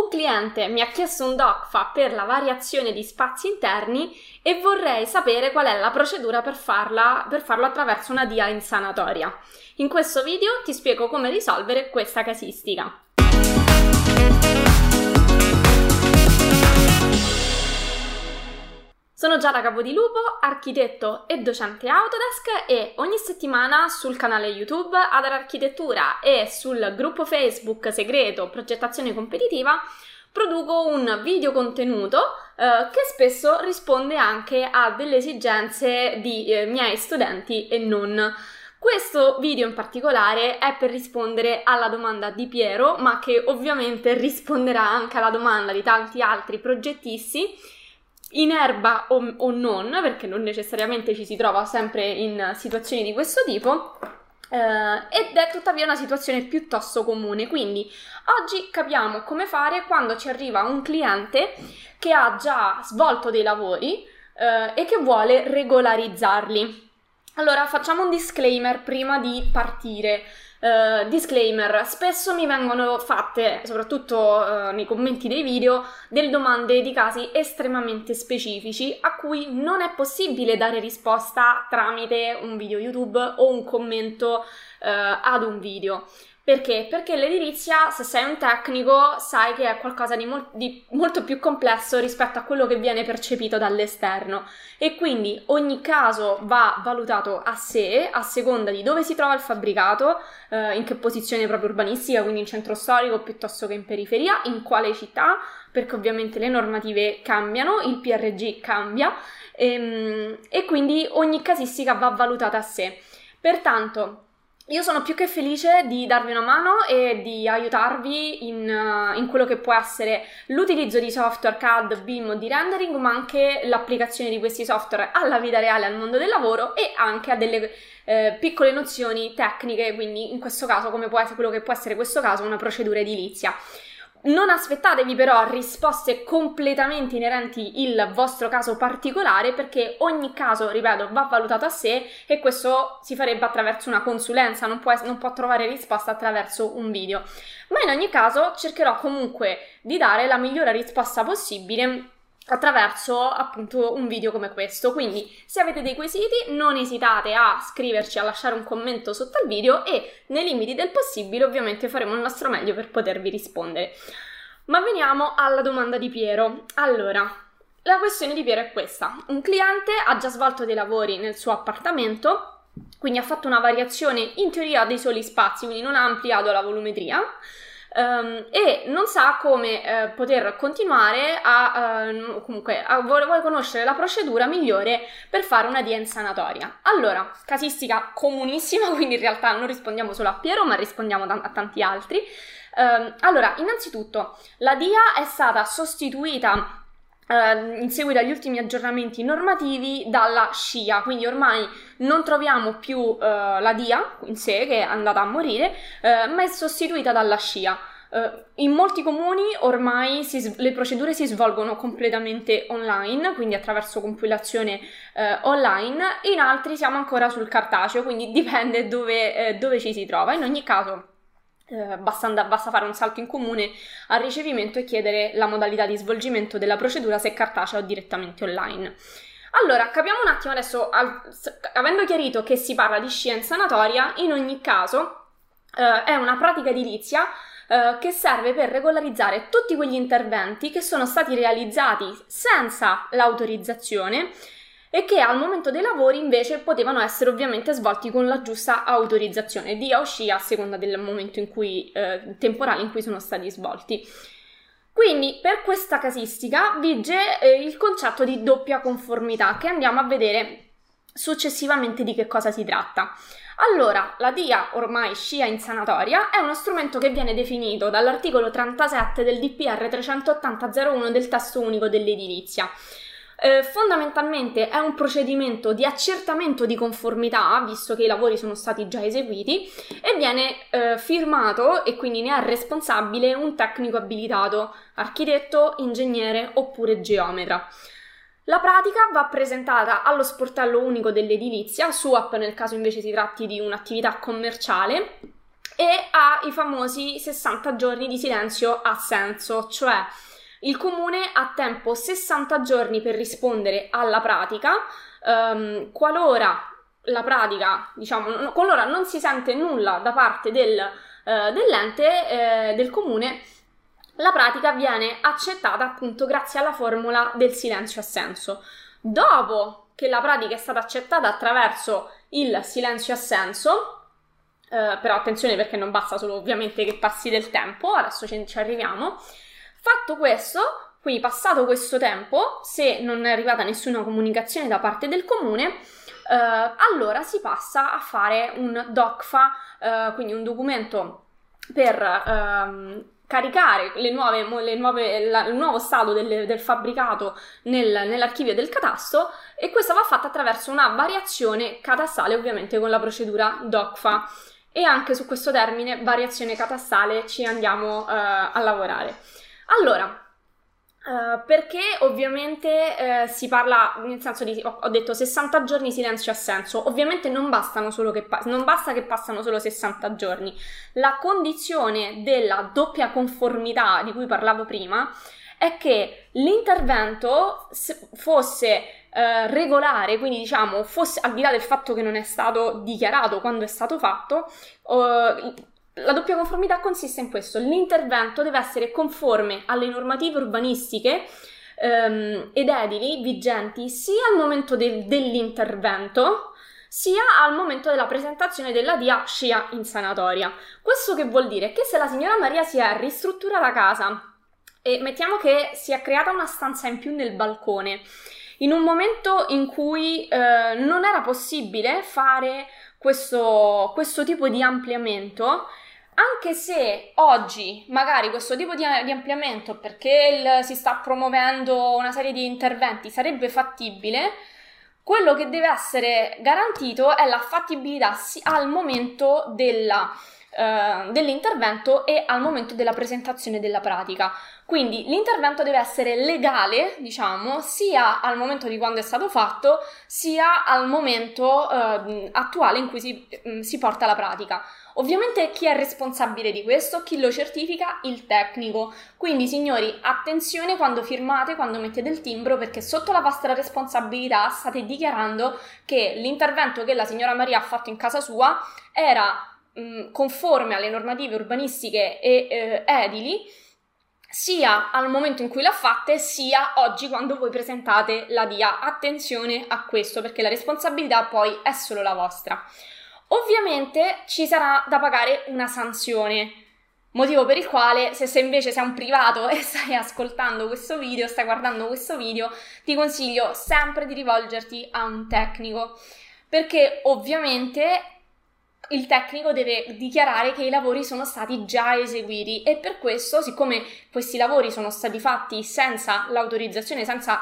Un cliente mi ha chiesto un DOCFA per la variazione di spazi interni e vorrei sapere qual è la procedura per, farla, per farlo attraverso una DIA in sanatoria. In questo video ti spiego come risolvere questa casistica. Sono Giada Capodilupo, architetto e docente Autodesk e ogni settimana sul canale YouTube Adar Architettura e sul gruppo Facebook segreto Progettazione Competitiva produco un video contenuto eh, che spesso risponde anche a delle esigenze di eh, miei studenti e non. Questo video in particolare è per rispondere alla domanda di Piero, ma che ovviamente risponderà anche alla domanda di tanti altri progettisti in erba o, o, non, perché non necessariamente ci si trova sempre in situazioni di questo tipo. Eh, ed è tuttavia una situazione piuttosto comune. Quindi oggi capiamo come fare quando ci arriva un cliente che ha già svolto dei lavori eh, e che vuole regolarizzarli. Allora facciamo un disclaimer prima di partire. Uh, disclaimer, spesso mi vengono fatte, soprattutto uh, nei commenti dei video, delle domande di casi estremamente specifici a cui non è possibile dare risposta tramite un video YouTube o un commento uh, ad un video. Perché? Perché l'edilizia, se sei un tecnico, sai che è qualcosa di, mol- di, molto più complesso rispetto a quello che viene percepito dall'esterno e quindi ogni caso va valutato a sé, a seconda di dove si trova il fabbricato, eh, in che posizione proprio urbanistica, quindi in centro storico piuttosto che in periferia, in quale città, perché ovviamente le normative cambiano, il PRG cambia ehm, e quindi ogni casistica va valutata a sé. Pertanto, io sono più che felice di darvi una mano e di aiutarvi in, uh, in, quello che può essere l'utilizzo di software CAD, BIM o di rendering, ma anche l'applicazione di questi software alla vita reale, al mondo del lavoro e anche a delle eh, piccole nozioni tecniche, quindi in questo caso come può essere quello che può essere questo caso una procedura edilizia. Non aspettatevi però risposte completamente inerenti il vostro caso particolare perché ogni caso, ripeto, va valutato a sé e questo si farebbe attraverso una consulenza, non può, non può trovare risposta attraverso un video. Ma in ogni caso cercherò comunque di dare la migliore risposta possibile attraverso appunto un video come questo. Quindi, se avete dei quesiti, non esitate a scriverci, a lasciare un commento sotto al video e nei limiti del possibile, ovviamente faremo il nostro meglio per potervi rispondere. Ma veniamo alla domanda di Piero. Allora, la questione di Piero è questa. Un cliente ha già svolto dei lavori nel suo appartamento, quindi ha fatto una variazione in teoria dei soli spazi, quindi non ha ampliato la volumetria um, e non sa come uh, poter continuare a, uh, comunque, a, vuole, vuole, conoscere la procedura migliore per fare una in sanatoria. Allora, casistica comunissima, quindi in realtà non rispondiamo solo a Piero, ma rispondiamo a, a tanti altri. Um, allora, innanzitutto, la DIA è stata sostituita Uh, in seguito agli ultimi aggiornamenti normativi dalla SCIA, quindi ormai non troviamo più uh, la DIA in sé che è andata a morire, uh, ma è sostituita dalla SCIA. in molti comuni ormai si, le procedure si svolgono completamente online, quindi attraverso compilazione online, in altri siamo ancora sul cartaceo, quindi dipende dove, dove ci si trova. In ogni caso eh, basta, and- basta, fare un salto in comune al ricevimento e chiedere la modalità di svolgimento della procedura se cartacea o direttamente online. Allora, capiamo un attimo adesso, al- avendo chiarito che si parla di in sanatoria, in ogni caso eh, è una pratica edilizia eh, che serve per regolarizzare tutti quegli interventi che sono stati realizzati senza l'autorizzazione e che al momento dei lavori invece potevano essere ovviamente svolti con la giusta autorizzazione di o SCI a seconda del momento in cui, eh, temporale in cui sono stati svolti. Quindi per questa casistica vige eh, il concetto di doppia conformità che andiamo a vedere successivamente di che cosa si tratta. Allora, la DIA, ormai scia in sanatoria, è uno strumento che viene definito dall'articolo 37 del DPR 380.01 del testo unico dell'edilizia eh, fondamentalmente è un procedimento di accertamento di conformità, visto che i lavori sono stati già eseguiti, e viene eh, firmato e quindi ne è responsabile un tecnico abilitato, architetto, ingegnere oppure geometra. La pratica va presentata allo sportello unico dell'edilizia, SUAP nel caso invece si tratti di un'attività commerciale, e ha i famosi 60 giorni di silenzio assenso, cioè il comune ha tempo 60 giorni per rispondere alla pratica, um, qualora la pratica, diciamo, qualora non si sente nulla da parte del, uh, dell'ente, uh, del comune, la pratica viene accettata appunto grazie alla formula del silenzio assenso. Dopo che la pratica è stata accettata attraverso il silenzio assenso, Uh, però attenzione perché non basta solo ovviamente che passi del tempo, adesso ci, ci arriviamo. Fatto questo, quindi passato questo tempo, se non è arrivata nessuna comunicazione da parte del comune, Uh, allora si passa a fare un DOCFA, uh, quindi un documento per uh, caricare le nuove, le nuove, la, il nuovo stato del, del fabbricato nel, nell'archivio del catasto e questo va fatto attraverso una variazione catastale ovviamente con la procedura DOCFA e anche su questo termine variazione catastale ci andiamo a lavorare. Allora, Uh, perché ovviamente uh, si parla, nel senso di, ho, ho, detto 60 giorni silenzio assenso, ovviamente non, che, non basta che passano solo 60 giorni, la condizione della doppia conformità di cui parlavo prima è che l'intervento fosse uh, regolare, quindi diciamo fosse al di là del fatto che non è stato dichiarato quando è stato fatto, la doppia conformità consiste in questo, l'intervento deve essere conforme alle normative urbanistiche ehm, ed edili vigenti sia al momento del, dell'intervento sia al momento della presentazione della DIA SCIA in sanatoria. Questo che vuol dire? Che se la signora Maria si è ristrutturata casa e mettiamo che si è creata una stanza in più nel balcone, in un momento in cui eh, non era possibile fare questo, questo tipo di ampliamento, anche se oggi magari questo tipo di, ampliamento, perché il, si sta promuovendo una serie di interventi, sarebbe fattibile, quello che deve essere garantito è la fattibilità al momento della, uh, dell'intervento e al momento della presentazione della pratica. Quindi l'intervento deve essere legale, diciamo, sia al momento di quando è stato fatto, sia al momento uh, attuale in cui si, um, si porta la pratica. Ovviamente chi è responsabile di questo? Chi lo certifica? Il tecnico. Quindi signori, attenzione quando firmate, quando mettete il timbro, perché sotto la vostra responsabilità state dichiarando che l'intervento che la signora Maria ha fatto in casa sua era mh, conforme alle normative urbanistiche e eh, edili sia al momento in cui l'ha fatta sia oggi quando voi presentate la DIA. Attenzione a questo perché la responsabilità poi è solo la vostra. Ovviamente ci sarà da pagare una sanzione, motivo per il quale se, se invece sei un privato e stai ascoltando questo video, stai guardando questo video, ti consiglio sempre di rivolgerti a un tecnico, perché ovviamente il tecnico deve dichiarare che i lavori sono stati già eseguiti e per questo, siccome questi lavori sono stati fatti senza l'autorizzazione, senza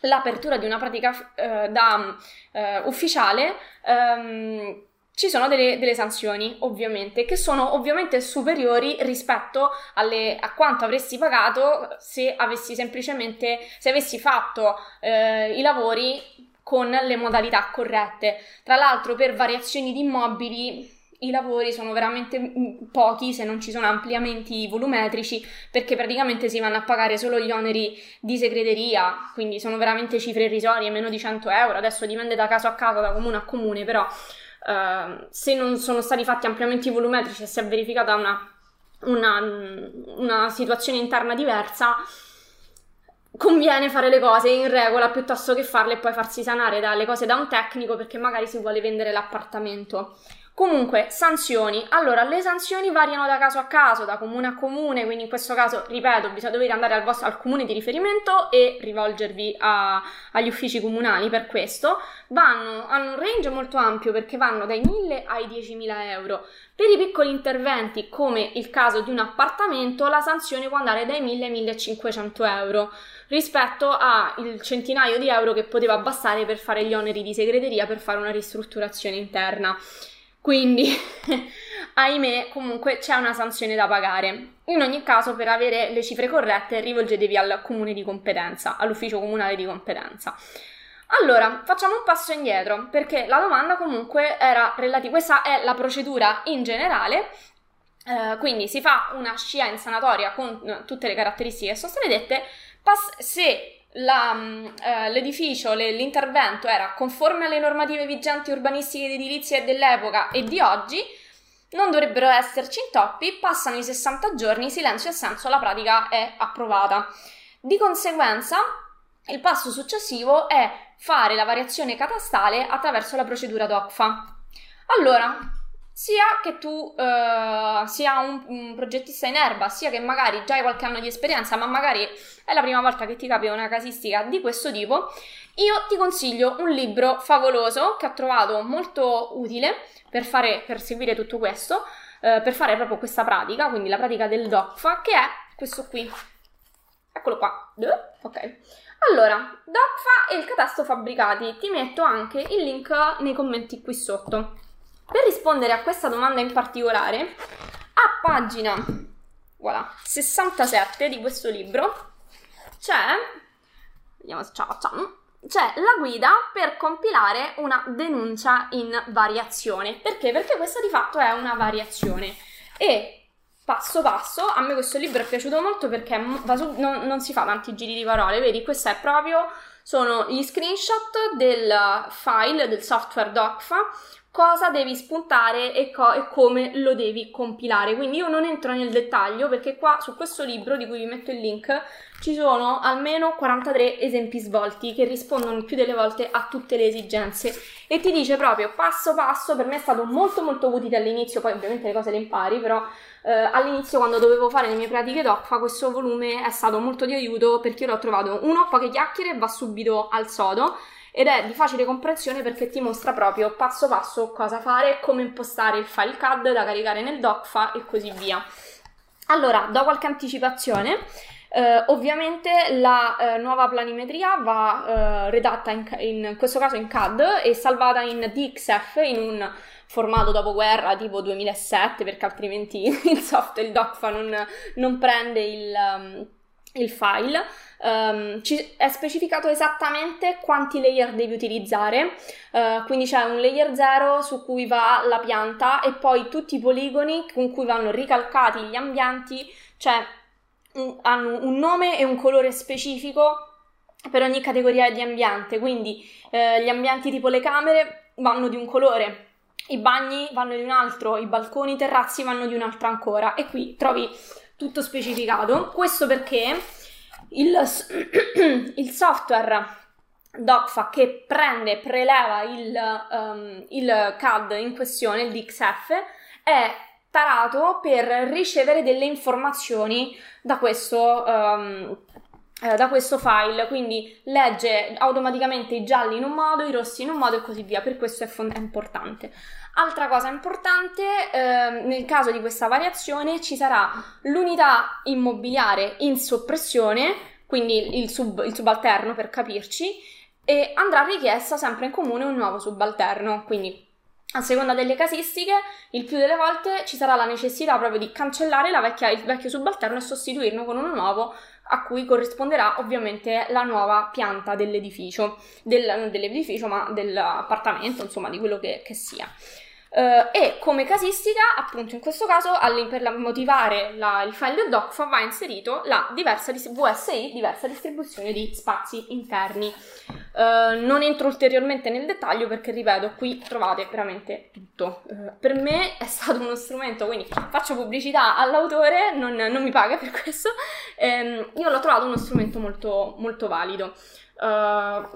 l'apertura di una pratica eh, da eh, ufficiale, ehm, ci sono delle, delle, sanzioni, ovviamente, che sono ovviamente superiori rispetto alle, a quanto avresti pagato se avessi semplicemente, se avessi fatto eh, i lavori con le modalità corrette. Tra l'altro, per variazioni di immobili i lavori sono veramente mm, pochi se non ci sono ampliamenti volumetrici perché praticamente si vanno a pagare solo gli oneri di segreteria, quindi sono veramente cifre irrisorie, meno di 100 euro, adesso dipende da caso a caso, da comune a comune, però uh, se non sono stati fatti ampliamenti volumetrici e si è verificata una, una, una situazione interna diversa, conviene fare le cose in regola piuttosto che farle e poi farsi sanare dalle cose da un tecnico perché magari si vuole vendere l'appartamento. Comunque, sanzioni. Allora, le sanzioni variano da caso a caso, da comune a comune, quindi in questo caso, ripeto, dovete andare al, vostro, al comune di riferimento e rivolgervi a, agli uffici comunali per questo. Vanno, hanno un range molto ampio perché vanno dai 1000 ai 10.000 euro. Per i piccoli interventi, come il caso di un appartamento, la sanzione può andare dai 1000 ai 1500 euro rispetto al centinaio di euro che poteva bastare per fare gli oneri di segreteria per fare una ristrutturazione interna. Quindi, ahimè, comunque c'è una sanzione da pagare. In ogni caso, per avere le cifre corrette, rivolgetevi al comune di competenza, all'ufficio comunale di competenza. Allora, facciamo un passo indietro, perché la domanda comunque era relativa, questa è la procedura in generale eh, quindi si fa una scia in sanatoria con eh, tutte le caratteristiche che sono state dette, pass- se la, mm, eh, l'edificio, le, l'intervento era conforme alle normative vigenti urbanistiche ed edilizie dell'epoca e di oggi, non dovrebbero esserci intoppi, passano i 60 giorni, silenzio e assenso, la pratica è approvata. Di conseguenza, il passo successivo è fare la variazione catastale attraverso la procedura DOCFA. Allora, sia che tu uh, sia un, un, progettista in erba, sia che magari già hai qualche anno di esperienza, ma magari è la prima volta che ti capita una casistica di questo tipo, io ti consiglio un libro favoloso che ho trovato molto utile per, fare, per seguire tutto questo, uh, per fare proprio questa pratica, quindi la pratica del DOCFA, che è questo qui. Eccolo qua. Ok. Allora, DOCFA e il catasto fabbricati. Ti metto anche il link nei commenti qui sotto. Per rispondere a questa domanda in particolare, a pagina voilà, 67 di questo libro c'è, vediamo la facciamo, c'è la guida per compilare una denuncia in variazione. Perché? Perché questa di fatto è una variazione. E passo passo, a me questo libro è piaciuto molto perché su, non, non, si fa tanti giri di parole, vedi? Questo è proprio, sono gli screenshot del file, del software DOCFA, cosa devi spuntare e, co- e, come lo devi compilare. Quindi io non entro nel dettaglio perché qua su questo libro di cui vi metto il link ci sono almeno 43 esempi svolti che rispondono più delle volte a tutte le esigenze e ti dice proprio passo passo, per me è stato molto molto utile all'inizio, poi ovviamente le cose le impari, però eh, all'inizio quando dovevo fare le mie pratiche DOCFA questo volume è stato molto di aiuto perché io l'ho trovato uno, poche chiacchiere, va subito al sodo ed è di facile comprensione perché ti mostra proprio passo passo cosa fare, come impostare il file CAD da caricare nel DOCFA e così via. Allora, do qualche anticipazione. Uh, ovviamente la uh, nuova planimetria va uh, redatta in, in, questo caso in CAD e salvata in DXF in un formato dopoguerra tipo 2007 perché altrimenti il software, il DOCFA non, non prende il, um, il file um, ci è specificato esattamente quanti layer devi utilizzare, uh, quindi c'è un layer 0 su cui va la pianta e poi tutti i poligoni con cui vanno ricalcati gli ambienti, cioè un, hanno un nome e un colore specifico per ogni categoria di ambiente, quindi uh, gli ambienti tipo le camere vanno di un colore, i bagni vanno di un altro, i balconi, i terrazzi vanno di un altro ancora. E qui trovi tutto specificato. Questo perché il, il software DOCFA che prende, preleva il, um, il CAD in questione, il DXF, è tarato per ricevere delle informazioni da questo, um, eh, da questo file, quindi legge automaticamente i gialli in un modo, i rossi in un modo e così via, per questo è, fond- è importante. Altra cosa importante, eh, nel caso di questa variazione ci sarà l'unità immobiliare in soppressione, quindi il, sub, il subalterno per capirci, e andrà richiesta sempre in comune un nuovo subalterno, quindi a seconda delle casistiche, il più delle volte ci sarà la necessità proprio di cancellare vecchia, il vecchio subalterno e sostituirlo con uno nuovo a cui corrisponderà ovviamente la nuova pianta dell'edificio, del, non dell'edificio ma dell'appartamento, insomma di quello che, che sia. Uh, e come casistica, appunto in questo caso, per motivare la, il file del DOCFA va inserito la diversa VSI, diversa distribuzione di spazi interni. Uh, non entro ulteriormente nel dettaglio perché, ripeto, qui trovate veramente tutto. Uh, per me è stato uno strumento, quindi faccio pubblicità all'autore, non, non mi paga per questo. Um, io l'ho trovato uno strumento molto, molto valido.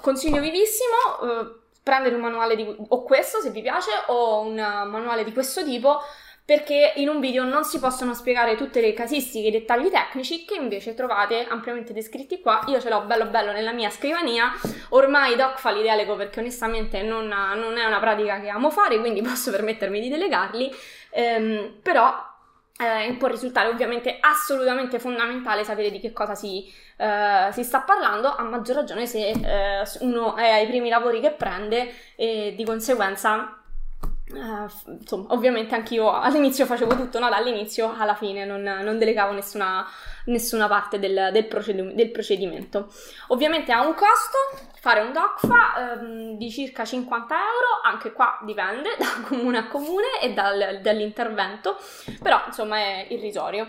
consiglio vivissimo prendere un manuale di, o questo se vi piace o un manuale di questo tipo perché in un video non si possono spiegare tutte le casistiche e i dettagli tecnici che invece trovate ampiamente descritti qua. Io ce l'ho bello bello nella mia scrivania, ormai Doc fa li delego perché onestamente non, non, è una pratica che amo fare, quindi posso permettermi di delegarli, ehm, però eh, può risultare ovviamente assolutamente fondamentale sapere di che cosa si, eh, si sta parlando, a maggior ragione se eh, uno è ai primi lavori che prende e di conseguenza Uh, insomma, ovviamente anch'io all'inizio facevo tutto, no? Dall'inizio alla fine non, non delegavo nessuna, nessuna parte del, del, proced- del procedimento. Ovviamente ha un costo, fare un DOCFA ehm, di circa 50 euro, anche qua dipende da comune a comune e dal, dall'intervento, però insomma è irrisorio.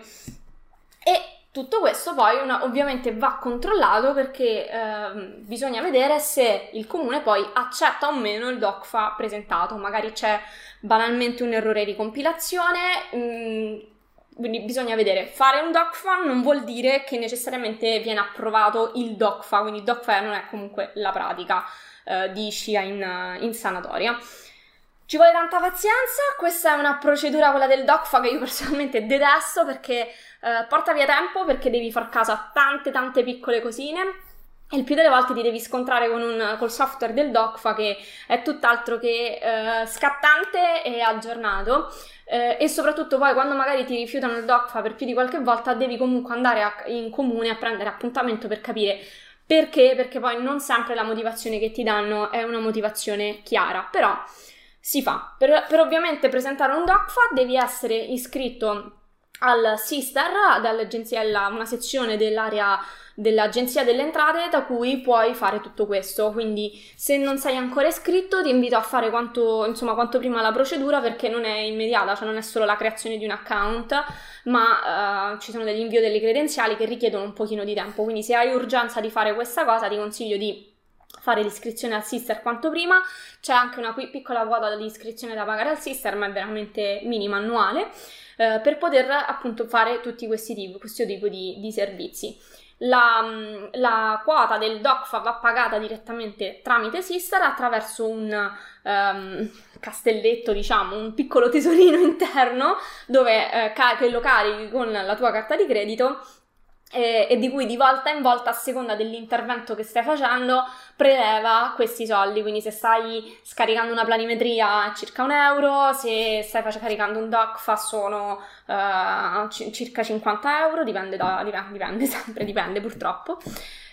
E tutto questo poi una, ovviamente va controllato perché eh, bisogna vedere se il comune poi accetta o meno il DOCFA presentato, magari c'è banalmente un errore di compilazione, mh, mm, quindi bisogna vedere, fare un DOCFA non vuol dire che necessariamente viene approvato il DOCFA, quindi DOCFA non è comunque la pratica eh, di scia in, in sanatoria. Ci vuole tanta pazienza, questa è una procedura, quella del DOCFA, che io personalmente detesto perché eh, porta via tempo, perché devi far caso a tante tante piccole cosine. E il più delle volte ti devi scontrare con un, col software del DOCFA che è tutt'altro che eh, scattante e aggiornato. Eh, e soprattutto poi quando magari ti rifiutano il DOCFA per più di qualche volta devi comunque andare a, in comune a prendere appuntamento per capire perché, perché poi non sempre la motivazione che ti danno è una motivazione chiara, però si fa. Per, per ovviamente presentare un DOCFA devi essere iscritto al Sister, dall'agenzia, una sezione dell'area dell'Agenzia delle Entrate da cui puoi fare tutto questo. Quindi se non sei ancora iscritto ti invito a fare quanto, insomma, quanto prima la procedura perché non è immediata, cioè non è solo la creazione di un account, ma uh, ci sono degli invio delle credenziali che richiedono un pochino di tempo. Quindi se hai urgenza di fare questa cosa ti consiglio di fare l'iscrizione al Sister quanto prima. C'è anche una piccola quota di iscrizione da pagare al Sister, ma è veramente minima annuale, eh, per poter appunto fare tutti questi tipi, questo tipo di, di servizi. La, la, quota del DOCFA va pagata direttamente tramite Sister attraverso un um, castelletto, diciamo, un piccolo tesorino interno dove eh, che lo carichi con la tua carta di credito e, e, di cui di volta in volta, a seconda dell'intervento che stai facendo, preleva questi soldi. Quindi, se stai scaricando una planimetria, circa un euro, se stai caricando un DOCFA, sono uh, c- circa 50 euro. Dipende, da, dipende, dipende, sempre dipende purtroppo.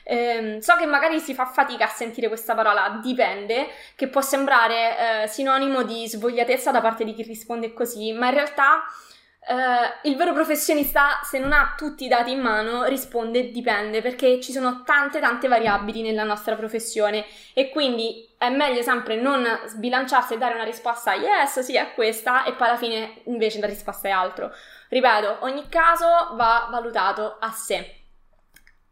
Eh, so che magari si fa fatica a sentire questa parola dipende, che può sembrare eh, sinonimo di svogliatezza da parte di chi risponde così, ma in realtà Uh, il vero professionista, se non ha tutti i dati in mano, risponde dipende perché ci sono tante tante variabili nella nostra professione e quindi è meglio sempre non sbilanciarsi e dare una risposta yes, sì, è questa e poi alla fine invece la risposta è altro. Ripeto, ogni caso va valutato a sé.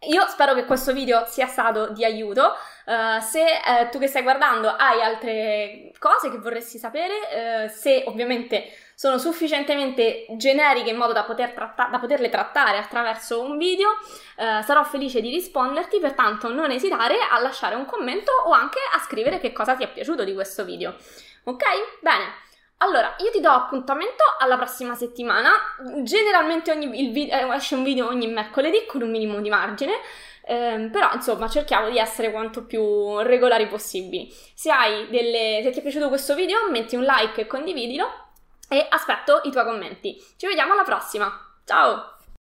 Io spero che questo video sia stato di aiuto. Uh, se uh, tu che stai guardando hai altre cose che vorresti sapere, se ovviamente sono sufficientemente generiche in modo da, poter tratta- da poterle trattare attraverso un video, eh, sarò felice di risponderti, pertanto non esitare a lasciare un commento o anche a scrivere che cosa ti è piaciuto di questo video. Ok? Bene. Allora, io ti do appuntamento alla prossima settimana. Generalmente ogni, video, eh, esce un video ogni mercoledì con un minimo di margine. Eh, però insomma cerchiamo di essere quanto più regolari possibili. Se, delle, se ti è piaciuto questo video metti un like e condividilo e aspetto i tuoi commenti. Ci vediamo alla prossima. Ciao!